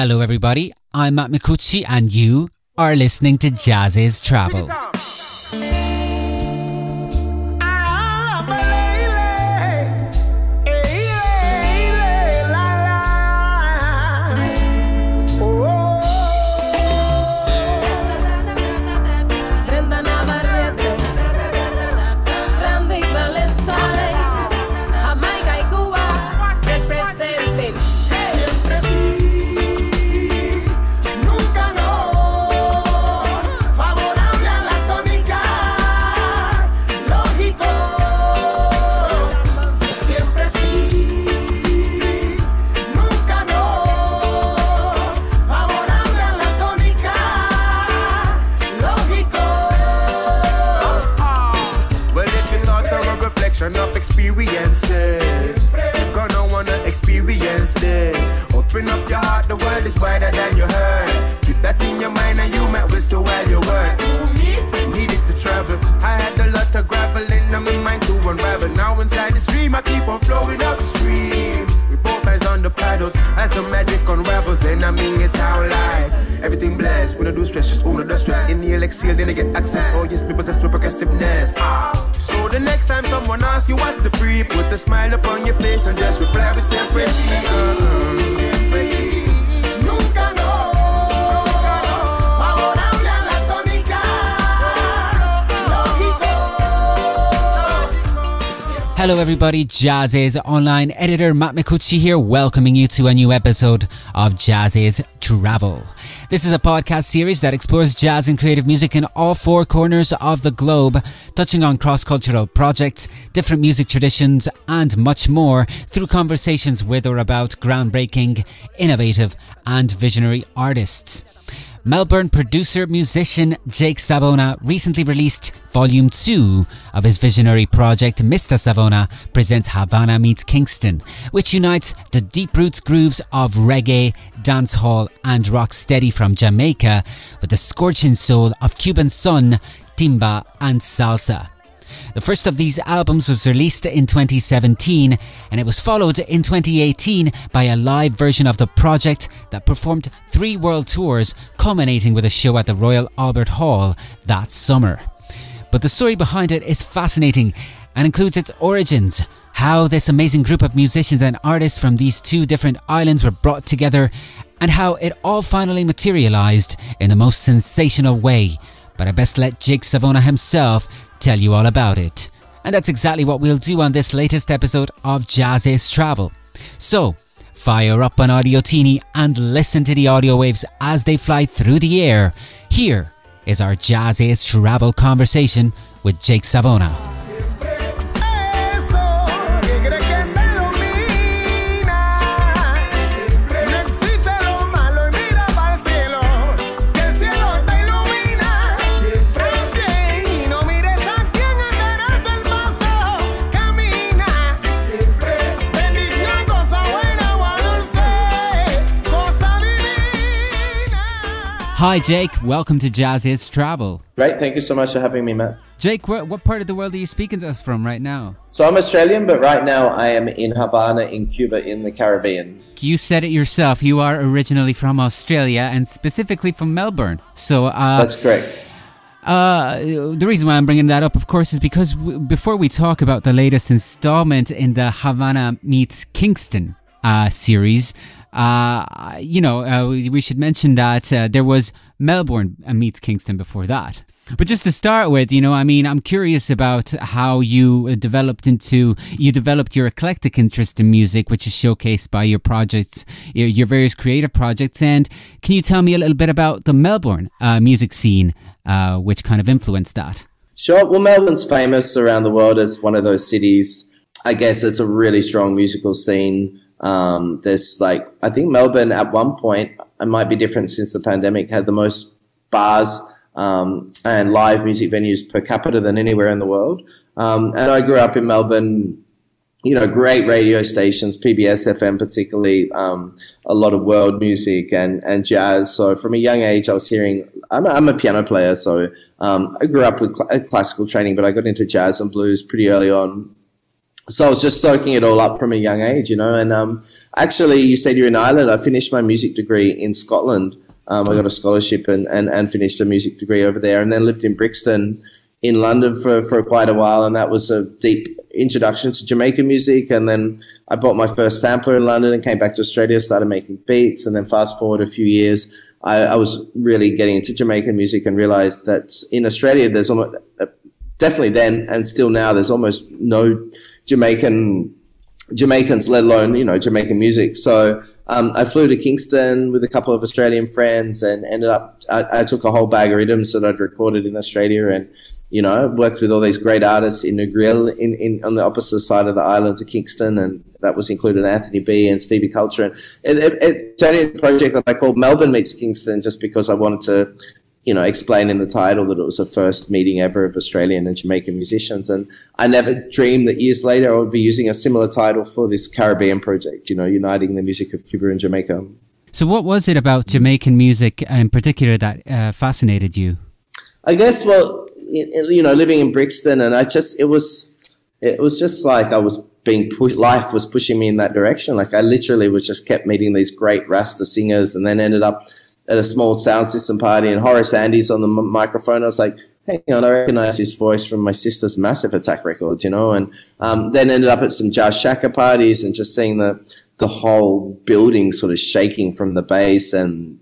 Hello, everybody. I'm Matt Micucci, and you are listening to Jazziz Travel. experiences. you're Gonna wanna experience this. Open up your heart, the world is wider than you heard. Keep that in your mind and you might whistle while you work. Needed to travel. I had a lot of gravel in my mind to unravel. Now inside this dream, I keep on flowing. stress, just all the stress. in the exhale, then I get access. Oh, yes, me possess with progressiveness. So the next time someone asks you what's the pre, put a smile upon your face and just reply with simplicity. Hello, everybody. Jazziz online editor Matt Micucci here, welcoming you to a new episode of Jazziz Travel. This is a podcast series that explores jazz and creative music in all four corners of the globe, touching on cross cultural projects, different music traditions, and much more through conversations with or about groundbreaking, innovative, and visionary artists. Melbourne producer musician Jake Savona recently released Volume 2 of his visionary project Mr. Savona presents Havana Meets Kingston, which unites the deep roots grooves of reggae, dancehall, and rocksteady from Jamaica with the scorching soul of Cuban son, timba, and salsa. The first of these albums was released in 2017 and it was followed in 2018 by a live version of the project that performed three world tours, culminating with a show at the Royal Albert Hall that summer. But the story behind it is fascinating and includes its origins, how this amazing group of musicians and artists from these two different islands were brought together, and how it all finally materialised in the most sensational way. But I best let Jake Savona himself tell you all about it. And that's exactly what we'll do on this latest episode of Jazziz Travel. So, fire up an Audio Teeny and listen to the audio waves as they fly through the air. Here is our Jazziz Travel conversation with Jake Savona. Hi, Jake. Welcome to Jazziz Travel. Great. Thank you so much for having me, Matt. Jake, what, what part of the world are you speaking to us from right now? So I'm Australian, but right now I am in Havana, in Cuba, in the Caribbean. You said it yourself. You are originally from Australia and specifically from Melbourne. So uh, that's correct. Uh, the reason why I'm bringing that up, of course, is because w- before we talk about the latest installment in the Havana meets Kingston uh, series, uh, you know, uh, we should mention that uh, there was Melbourne meets Kingston before that. But just to start with, you know, I mean, I'm curious about how you developed into, you developed your eclectic interest in music, which is showcased by your projects, your, your various creative projects. And can you tell me a little bit about the Melbourne uh, music scene, uh, which kind of influenced that? Sure. Well, Melbourne's famous around the world as one of those cities. I guess it's a really strong musical scene. Um, there's like, I think Melbourne at one point, it might be different since the pandemic, had the most bars um, and live music venues per capita than anywhere in the world. Um, and I grew up in Melbourne, you know, great radio stations, PBS FM particularly, um, a lot of world music and, and jazz. So from a young age, I was hearing, I'm a, I'm a piano player, so um, I grew up with cl- classical training, but I got into jazz and blues pretty early on so I was just soaking it all up from a young age, you know, and um, actually, you said you're in Ireland. I finished my music degree in Scotland. Um, I got a scholarship and, and, and finished a music degree over there, and then lived in Brixton in London for, for quite a while, and that was a deep introduction to Jamaican music. And then I bought my first sampler in London and came back to Australia, started making beats, and then fast forward a few years, I, I was really getting into Jamaican music and realized that in Australia, there's almost uh, definitely then and still now, there's almost no Jamaican Jamaicans, let alone you know Jamaican music. So um, I flew to Kingston with a couple of Australian friends and ended up. I, I, took a whole bag of rhythms that I'd recorded in Australia and you know worked with all these great artists in Negril in, in on the opposite side of the island to Kingston, and that was included Anthony B and Stevie Culture. And it, it, it turned into a project that I called Melbourne Meets Kingston, just because I wanted to you know, explain in the title that it was the first meeting ever of Australian and Jamaican musicians. And I never dreamed that years later I would be using a similar title for this Caribbean project, you know, uniting the music of Cuba and Jamaica. So, what was it about Jamaican music in particular that uh, fascinated you? I guess, well, you know, living in Brixton, and I just, it was, it was just like I was being pushed, life was pushing me in that direction. Like I literally was just kept meeting these great Rasta singers and then ended up at a small sound system party, and Horace Andy's on the m- microphone. I was like, hang on, I recognize his voice from my sister's Massive Attack records, you know, and um, then ended up at some Jah Shaka parties and just seeing the the whole building sort of shaking from the bass, and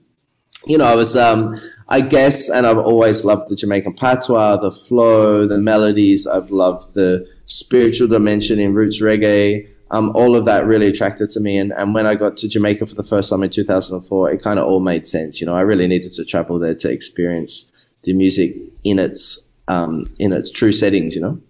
you know, I was, um, I guess, and I've always loved the Jamaican patois, the flow, the melodies. I've loved the spiritual dimension in roots reggae um, all of that really attracted to me. And, and when I got to Jamaica for the first time in 2004, it kind of all made sense. You know, I really needed to travel there to experience the music in its, um, in its true settings, you know.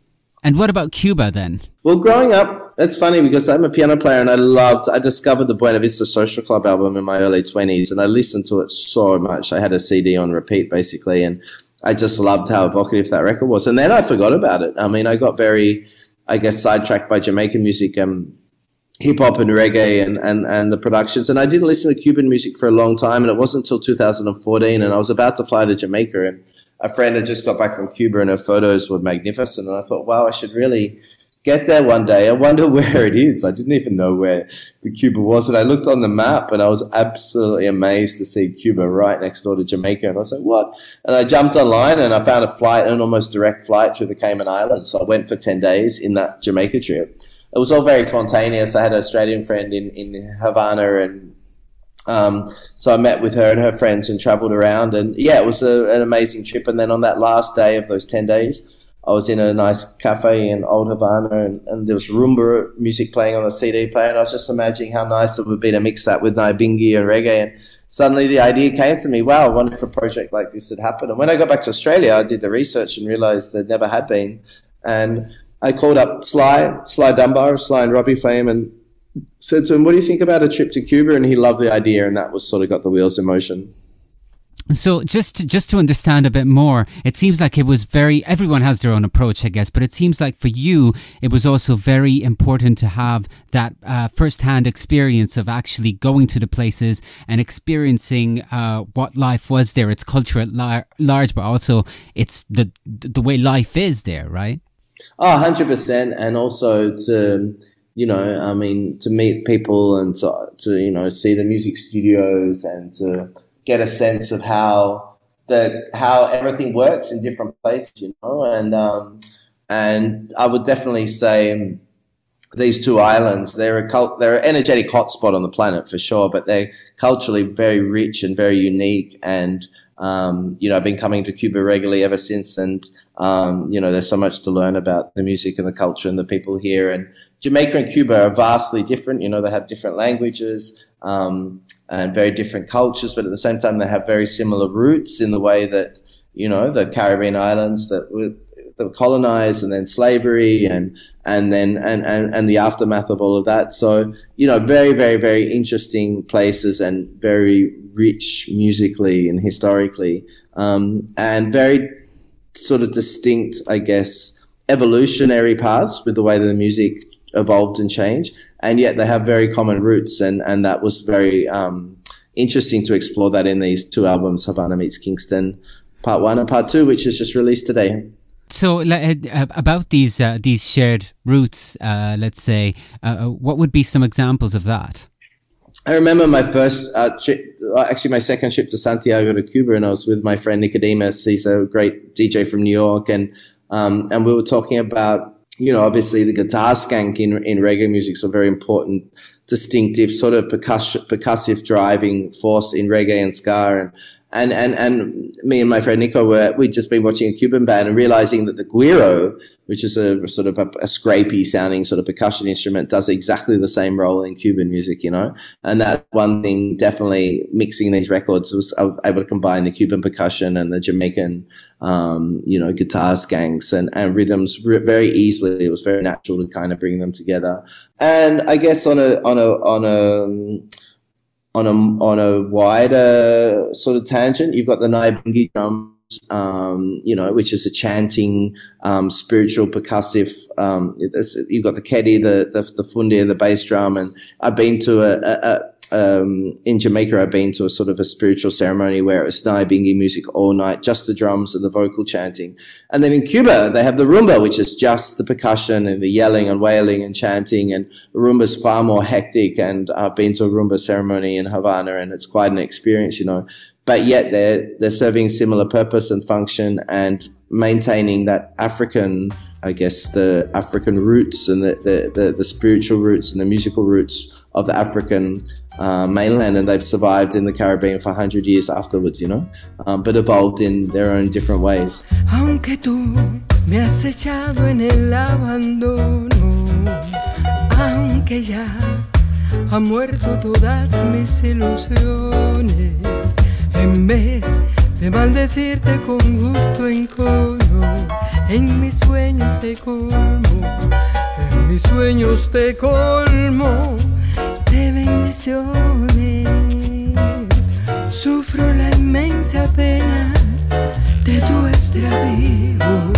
And what about Cuba then? Well, growing up, it's funny because I'm a piano player and I loved, I discovered the Buena Vista Social Club album in my early 20s and I listened to it so much. I had a CD on repeat basically and I just loved how evocative that record was. And then I forgot about it. I mean, I got very, I guess, sidetracked by Jamaican music, um, hip hop and reggae and, and, and the productions. And I didn't listen to Cuban music for a long time. And it wasn't until 2014. And I was about to fly to Jamaica. And a friend had just got back from Cuba and her photos were magnificent. And I thought, wow, I should really get there one day. I wonder where it is. I didn't even know where the Cuba was. And I looked on the map and I was absolutely amazed to see Cuba right next door to Jamaica. And I was like, what? And I jumped online and I found a flight, an almost direct flight to the Cayman Islands. So I went for 10 days in that Jamaica trip. It was all very spontaneous. I had an Australian friend in, in Havana and um, so I met with her and her friends and traveled around. And yeah, it was a, an amazing trip. And then on that last day of those 10 days, I was in a nice cafe in Old Havana and, and there was rumba music playing on the CD player. And I was just imagining how nice it would be to mix that with Nyabinghi and reggae. And suddenly the idea came to me, wow, I wonder if a project like this had happened. And when I got back to Australia, I did the research and realized there never had been. And I called up Sly, Sly Dunbar, Sly and Robbie fame, and said to him, what do you think about a trip to Cuba? And he loved the idea. And that was sort of got the wheels in motion. So just to, just to understand a bit more, it seems like it was very everyone has their own approach, I guess, but it seems like for you it was also very important to have that uh, first-hand experience of actually going to the places and experiencing uh, what life was there, its culture at lar- large, but also it's the the way life is there, right? Oh, 100%. And also to, you know, I mean, to meet people and to, to you know, see the music studios and to get a sense of how the how everything works in different places, you know, and um, and I would definitely say these two islands they're a cult, they're an energetic hotspot on the planet for sure, but they're culturally very rich and very unique. And um, you know, I've been coming to Cuba regularly ever since, and um, you know, there's so much to learn about the music and the culture and the people here. And Jamaica and Cuba are vastly different. You know, they have different languages. Um, and very different cultures, but at the same time, they have very similar roots in the way that, you know, the Caribbean islands that were, that were colonized and then slavery and, and then, and, and, and the aftermath of all of that. So, you know, very, very, very interesting places and very rich musically and historically, um, and very sort of distinct, I guess, evolutionary paths with the way that the music evolved and changed and yet they have very common roots, and and that was very um, interesting to explore that in these two albums, Havana meets Kingston, Part One and Part Two, which is just released today. So uh, about these uh, these shared roots, uh, let's say, uh, uh, what would be some examples of that? I remember my first uh, trip, actually my second trip to Santiago de Cuba, and I was with my friend Nicodemus. He's a great DJ from New York, and um, and we were talking about you know obviously the guitar skank in in reggae music is a very important, distinctive sort of percussive, percussive driving force in reggae and ska, and and and and me and my friend Nico were we'd just been watching a Cuban band and realizing that the guiro, which is a sort of a, a, scrapey sounding sort of percussion instrument, does exactly the same role in Cuban music, you know. And that one thing definitely mixing these records was I was able to combine the Cuban percussion and the Jamaican, um, you know, guitar skanks and and rhythms very easily. It was very natural to kind of bring them together. And I guess on a on a on a on a on a wider sort of tangent, you've got the Nyabinghi drums, um, you know, which is a chanting, um, spiritual percussive. Um, you've got the kedi, the the, the fundia, the bass drum, and I've been to a, a, a um, in Jamaica, I've been to a sort of a spiritual ceremony where it was Nyabinghi music all night, just the drums and the vocal chanting. And then in Cuba, they have the rumba, which is just the percussion and the yelling and wailing and chanting. And rumba's far more hectic. And I've been to a rumba ceremony in Havana, and it's quite an experience, you know. But yet they're they're serving similar purpose and function and maintaining that African. I guess the African roots and the, the, the, the spiritual roots and the musical roots of the African uh, mainland and they've survived in the Caribbean for 100 years afterwards, you know, um, but evolved in their own different ways. Aunque tú me has echado en el abandono, aunque ya ha muerto todas mis ilusiones, en vez de maldecirte con gusto en cono, en mis sueños te colmo, en mis sueños te colmo Sufro la inmensa pena de tu extravío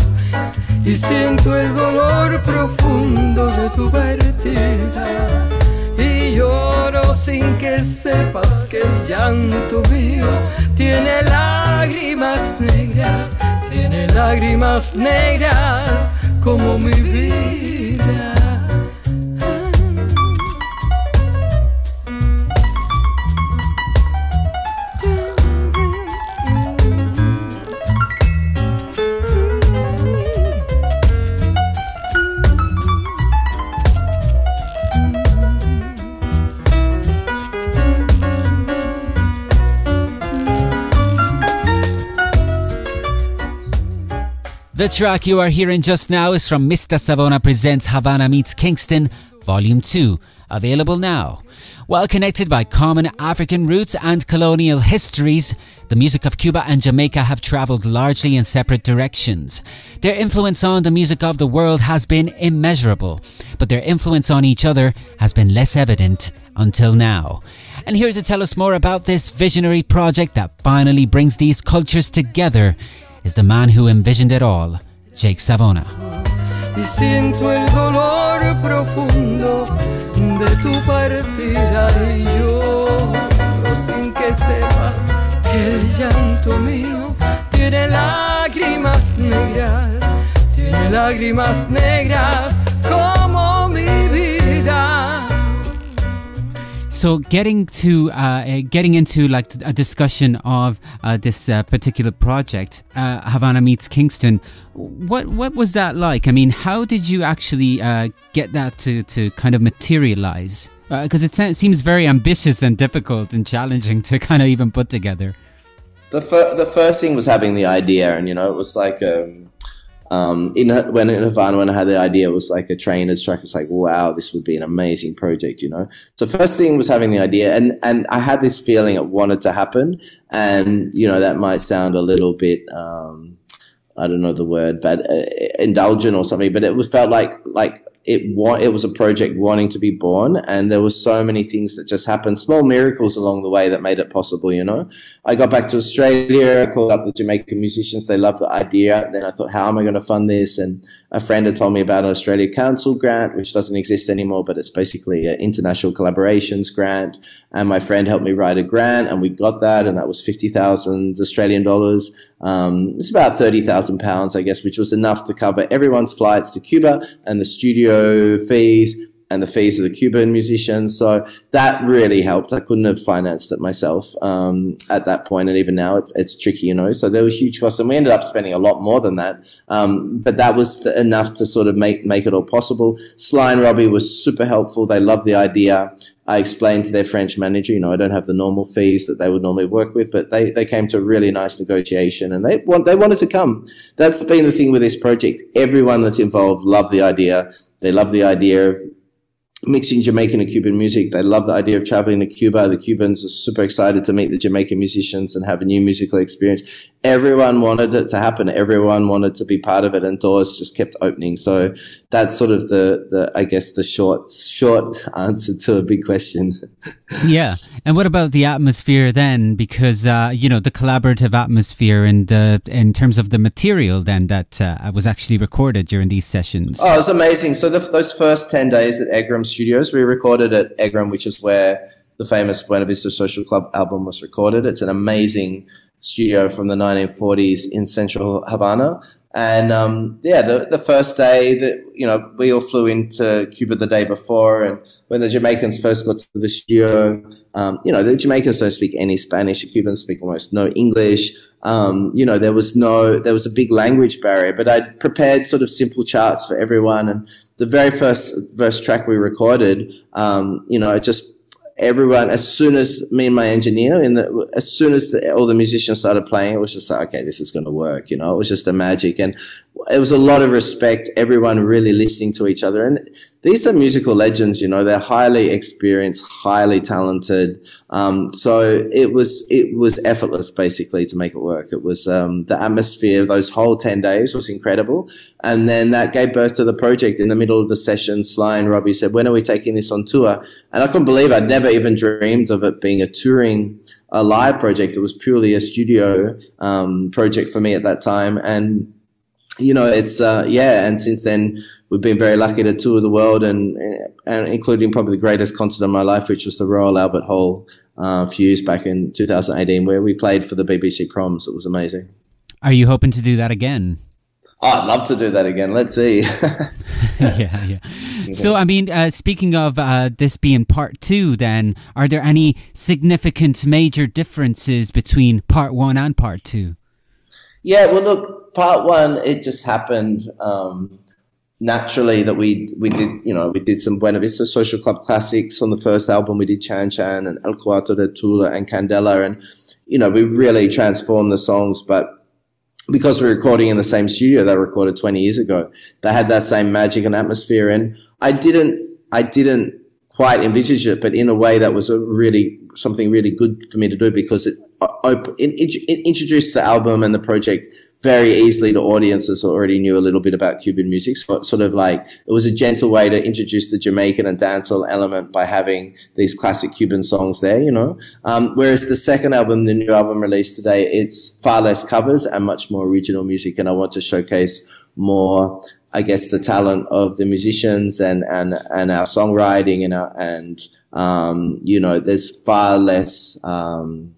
y siento el dolor profundo de tu partida. Y lloro sin que sepas que el llanto mío tiene lágrimas negras, tiene lágrimas negras como mi vida. The track you are hearing just now is from Mr. Savona Presents Havana Meets Kingston, Volume 2, available now. Well connected by common African roots and colonial histories, the music of Cuba and Jamaica have travelled largely in separate directions. Their influence on the music of the world has been immeasurable, but their influence on each other has been less evident until now. And here to tell us more about this visionary project that finally brings these cultures together is the man who envisioned it all, Jake Savona. Lágrimas negras, tiene lágrimas negras So getting to uh, getting into like a discussion of uh, this uh, particular project, uh, Havana meets Kingston. What what was that like? I mean, how did you actually uh, get that to to kind of materialize? Because uh, it seems very ambitious and difficult and challenging to kind of even put together. The fir- the first thing was having the idea, and you know, it was like. Um, um, in when in Havana, when I had the idea, it was like a trainer's track. It's like, wow, this would be an amazing project, you know. So first thing was having the idea, and and I had this feeling it wanted to happen, and you know that might sound a little bit. Um, I don't know the word, but uh, indulgent or something. But it was felt like like it wa- it was a project wanting to be born, and there were so many things that just happened, small miracles along the way that made it possible. You know, I got back to Australia, I called up the Jamaican musicians, they loved the idea. Then I thought, how am I going to fund this? And a friend had told me about an Australia Council grant, which doesn't exist anymore, but it's basically an international collaborations grant. And my friend helped me write a grant, and we got that, and that was fifty thousand Australian dollars. Um, it's about thirty thousand pounds, I guess, which was enough to cover everyone's flights to Cuba and the studio fees and the fees of the Cuban musicians. So that really helped. I couldn't have financed it myself um, at that point, and even now it's it's tricky, you know. So there was huge costs, and we ended up spending a lot more than that. Um, but that was enough to sort of make make it all possible. Sly and Robbie was super helpful. They loved the idea. I explained to their French manager, you know, I don't have the normal fees that they would normally work with, but they, they came to a really nice negotiation and they want, they wanted to come. That's been the thing with this project. Everyone that's involved loved the idea. They love the idea of mixing Jamaican and Cuban music. They love the idea of traveling to Cuba. The Cubans are super excited to meet the Jamaican musicians and have a new musical experience. Everyone wanted it to happen. Everyone wanted to be part of it and doors just kept opening. So that's sort of the, the I guess the short, short answer to a big question. yeah. And what about the atmosphere then? Because, uh, you know, the collaborative atmosphere and, uh, in terms of the material then that uh, was actually recorded during these sessions. Oh, it was amazing. So the, those first 10 days at EGREM Studios, we recorded at EGREM, which is where the famous Buena Vista Social Club album was recorded. It's an amazing studio from the 1940s in central Havana. And um, yeah, the, the first day that, you know, we all flew into Cuba the day before. And when the Jamaicans first got to the studio, um, you know, the Jamaicans don't speak any Spanish. The Cubans speak almost no English. Um, you know, there was no, there was a big language barrier, but I prepared sort of simple charts for everyone. And the very first verse track we recorded, um, you know, it just everyone, as soon as me and my engineer, and as soon as the, all the musicians started playing, it was just like, okay, this is going to work. You know, it was just a magic, and it was a lot of respect. Everyone really listening to each other, and these are musical legends. You know, they're highly experienced, highly talented. Um, so it was it was effortless, basically, to make it work. It was um, the atmosphere. Of those whole ten days was incredible, and then that gave birth to the project. In the middle of the session, Sly and Robbie said, "When are we taking this on tour?" And I couldn't believe I'd never even dreamed of it being a touring a live project. It was purely a studio um, project for me at that time, and you know, it's uh, yeah. And since then, we've been very lucky to tour the world, and, and including probably the greatest concert of my life, which was the Royal Albert Hall uh, a few years back in 2018, where we played for the BBC Proms. It was amazing. Are you hoping to do that again? Oh, I'd love to do that again. Let's see. yeah, yeah. So, I mean, uh, speaking of uh, this being part two, then, are there any significant major differences between part one and part two? Yeah, well, look, part one, it just happened um, naturally that we we did, you know, we did some Buena Vista Social Club classics on the first album. We did Chan Chan and El Cuarto de Tula and Candela, and you know, we really transformed the songs, but because we're recording in the same studio that recorded 20 years ago, they had that same magic and atmosphere. And I didn't, I didn't quite envisage it, but in a way that was a really, something really good for me to do because it, it, it introduced the album and the project very easily to audiences who already knew a little bit about Cuban music. So sort of like it was a gentle way to introduce the Jamaican and dancehall element by having these classic Cuban songs there, you know. Um, whereas the second album, the new album released today, it's far less covers and much more original music. And I want to showcase more, I guess, the talent of the musicians and and and our songwriting and our, and um, you know, there's far less. Um,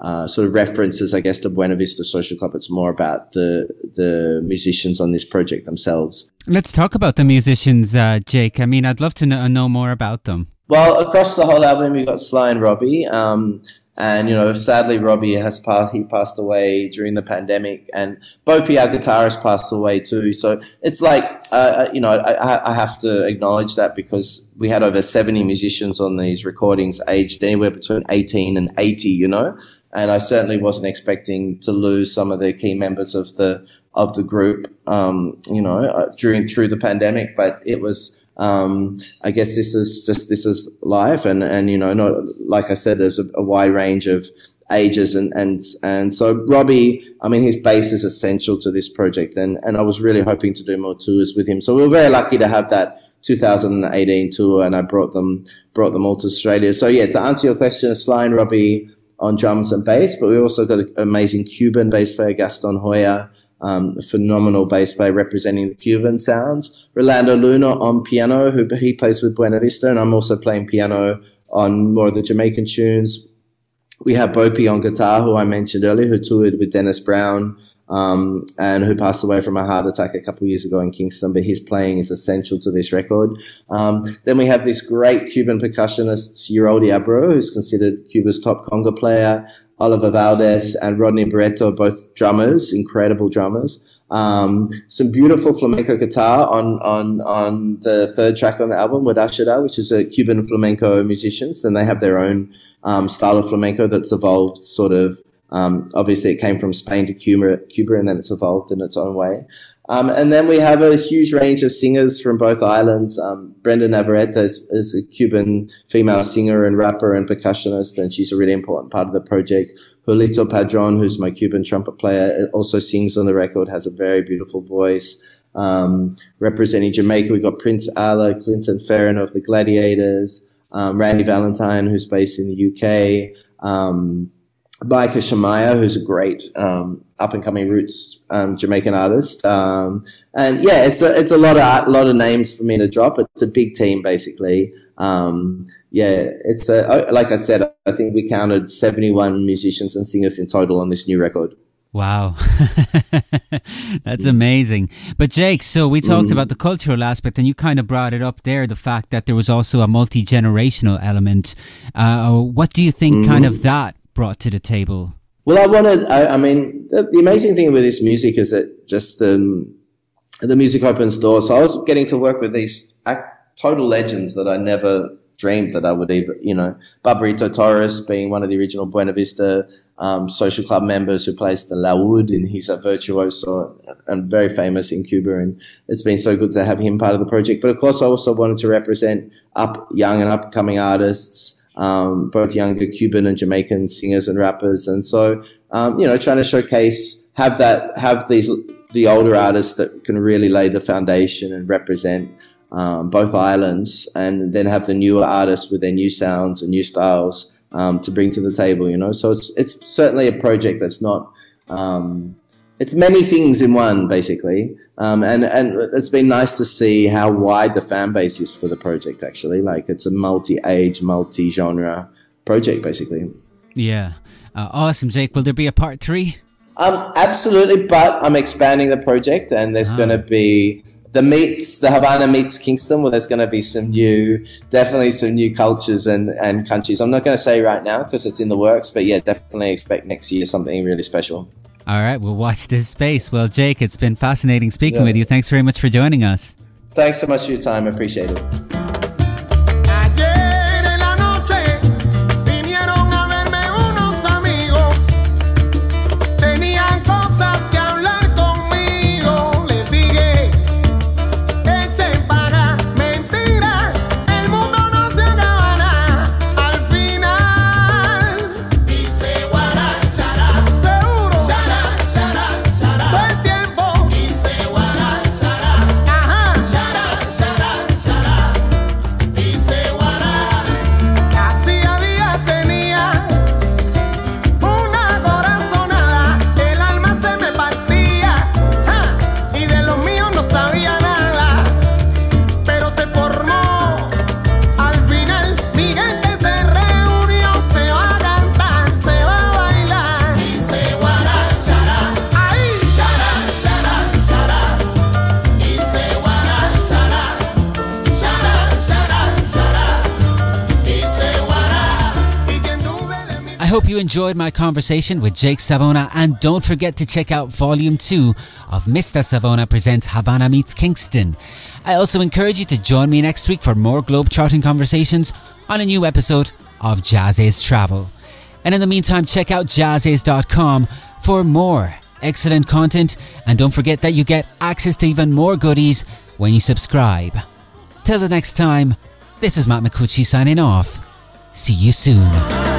uh, sort of references, I guess, to Buena Vista Social Club. It's more about the the musicians on this project themselves. Let's talk about the musicians, uh, Jake. I mean, I'd love to know, know, more about them. Well, across the whole album, we've got Sly and Robbie. Um, and, you know, sadly, Robbie has passed, he passed away during the pandemic and Bopi, our guitarist, passed away too. So it's like, uh, uh you know, I, I have to acknowledge that because we had over 70 musicians on these recordings aged anywhere between 18 and 80, you know? and I certainly wasn't expecting to lose some of the key members of the of the group, um, you know, uh, during through the pandemic. But it was, um, I guess, this is just this is life, and and you know, not like I said, there's a, a wide range of ages and and and so Robbie, I mean, his bass is essential to this project, and and I was really hoping to do more tours with him. So we were very lucky to have that 2018 tour, and I brought them brought them all to Australia. So yeah, to answer your question, Sly and Robbie on drums and bass, but we also got an amazing Cuban bass player, Gaston Joya, um, phenomenal bass player representing the Cuban sounds. Rolando Luna on piano, who he plays with Buena Vista, and I'm also playing piano on more of the Jamaican tunes. We have Bopi on guitar, who I mentioned earlier, who toured with Dennis Brown um, and who passed away from a heart attack a couple years ago in Kingston. But his playing is essential to this record. Um, then we have this great Cuban percussionist, Yaroldy Abreu, who's considered Cuba's top conga player. Oliver Valdez and Rodney Barreto, both drummers, incredible drummers. Um, some beautiful flamenco guitar on, on, on the third track on the album, Wadashada, which is a Cuban flamenco musicians, and they have their own um, style of flamenco that's evolved sort of. Um, obviously, it came from Spain to Cuba, Cuba, and then it's evolved in its own way. Um, and then we have a huge range of singers from both islands. Um, Brenda Navarrete is, is, a Cuban female singer and rapper and percussionist, and she's a really important part of the project. Julito Padron, who's my Cuban trumpet player, also sings on the record, has a very beautiful voice. Um, representing Jamaica, we've got Prince Alla, Clinton Fearon of the Gladiators, um, Randy Valentine, who's based in the UK, um, Baika Shamaya, who's a great um, up and coming roots um, Jamaican artist. Um, and yeah, it's a, it's a lot of, a lot of names for me to drop. It's a big team, basically. Um, yeah, it's a, like I said, I think we counted 71 musicians and singers in total on this new record. Wow. That's amazing. But Jake, so we talked mm. about the cultural aspect and you kind of brought it up there, the fact that there was also a multi-generational element. Uh, what do you think mm. kind of that brought to the table? Well, I wanted, I, I mean, the, the, amazing thing with this music is that just um, the music opens doors. So I was getting to work with these total legends that I never dreamed that I would even, you know, Barbarito Torres being one of the original Buena Vista um, social club members who plays the laúd and he's a virtuoso and very famous in Cuba. And it's been so good to have him part of the project. But of course, I also wanted to represent up young and upcoming artists, um, both younger Cuban and Jamaican singers and rappers. And so, um, you know, trying to showcase, have that, have these, the older artists that can really lay the foundation and represent um, both islands, and then have the newer artists with their new sounds and new styles um, to bring to the table. You know, so it's it's certainly a project that's not. Um, it's many things in one, basically, um, and and it's been nice to see how wide the fan base is for the project. Actually, like it's a multi-age, multi-genre project, basically. Yeah, uh, awesome, Jake. Will there be a part three? Um, absolutely, but I'm expanding the project, and there's oh. going to be the meets the Havana meets Kingston. Well, there's going to be some new, definitely some new cultures and and countries. I'm not going to say right now because it's in the works, but yeah, definitely expect next year something really special. All right, we'll watch this space. Well, Jake, it's been fascinating speaking yeah. with you. Thanks very much for joining us. Thanks so much for your time. I appreciate it. Enjoyed my conversation with Jake Savona and don't forget to check out volume 2 of Mr. Savona presents Havana Meets Kingston. I also encourage you to join me next week for more globe-trotting conversations on a new episode of Jazziz Travel. And in the meantime, check out jazziz.com for more excellent content and don't forget that you get access to even more goodies when you subscribe. Till the next time, this is Matt Micucci signing off. See you soon.